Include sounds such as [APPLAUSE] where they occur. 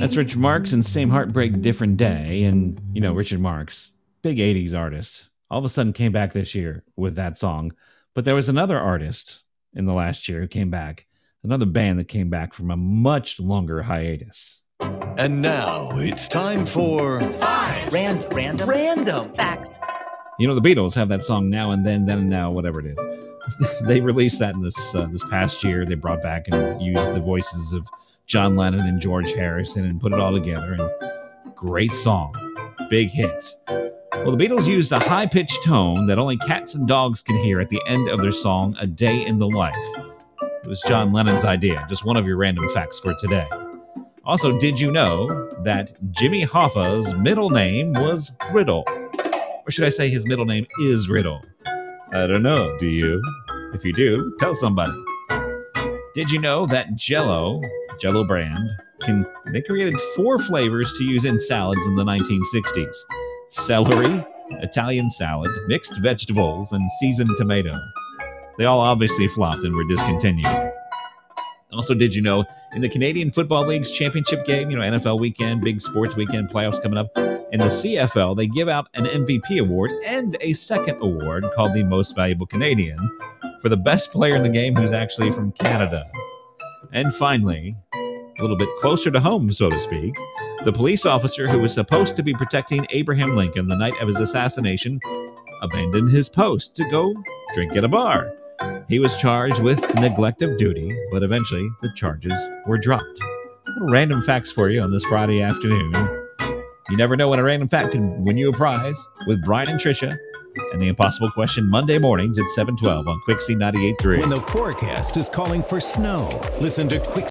That's Richard Marx and Same Heartbreak, Different Day. And, you know, Richard Marx, big 80s artist, all of a sudden came back this year with that song. But there was another artist in the last year who came back, another band that came back from a much longer hiatus. And now it's time for Rand, random, Random. Facts. You know, the Beatles have that song now and then, then and now, whatever it is. [LAUGHS] they released that in this uh, this past year. They brought back and used the voices of John Lennon and George Harrison and put it all together. And great song, big hit. Well, the Beatles used a high pitched tone that only cats and dogs can hear at the end of their song, "A Day in the Life." It was John Lennon's idea. Just one of your random facts for today. Also, did you know that Jimmy Hoffa's middle name was Riddle? Or should I say his middle name is Riddle? I don't know. Do you? If you do, tell somebody. Did you know that Jell-O, Jell-O brand, can they created four flavors to use in salads in the 1960s? Celery, Italian salad, mixed vegetables, and seasoned tomato. They all obviously flopped and were discontinued. Also, did you know in the Canadian Football League's championship game, you know, NFL weekend, big sports weekend, playoffs coming up, in the CFL, they give out an MVP award and a second award called the Most Valuable Canadian for the best player in the game who's actually from Canada. And finally, a little bit closer to home, so to speak, the police officer who was supposed to be protecting Abraham Lincoln the night of his assassination abandoned his post to go drink at a bar. He was charged with neglect of duty, but eventually the charges were dropped. Little random facts for you on this Friday afternoon. You never know when a random fact can win you a prize with Brian and Trisha and the Impossible Question Monday mornings at 712 on Quixie 98.3. when the forecast is calling for snow. Listen to Quick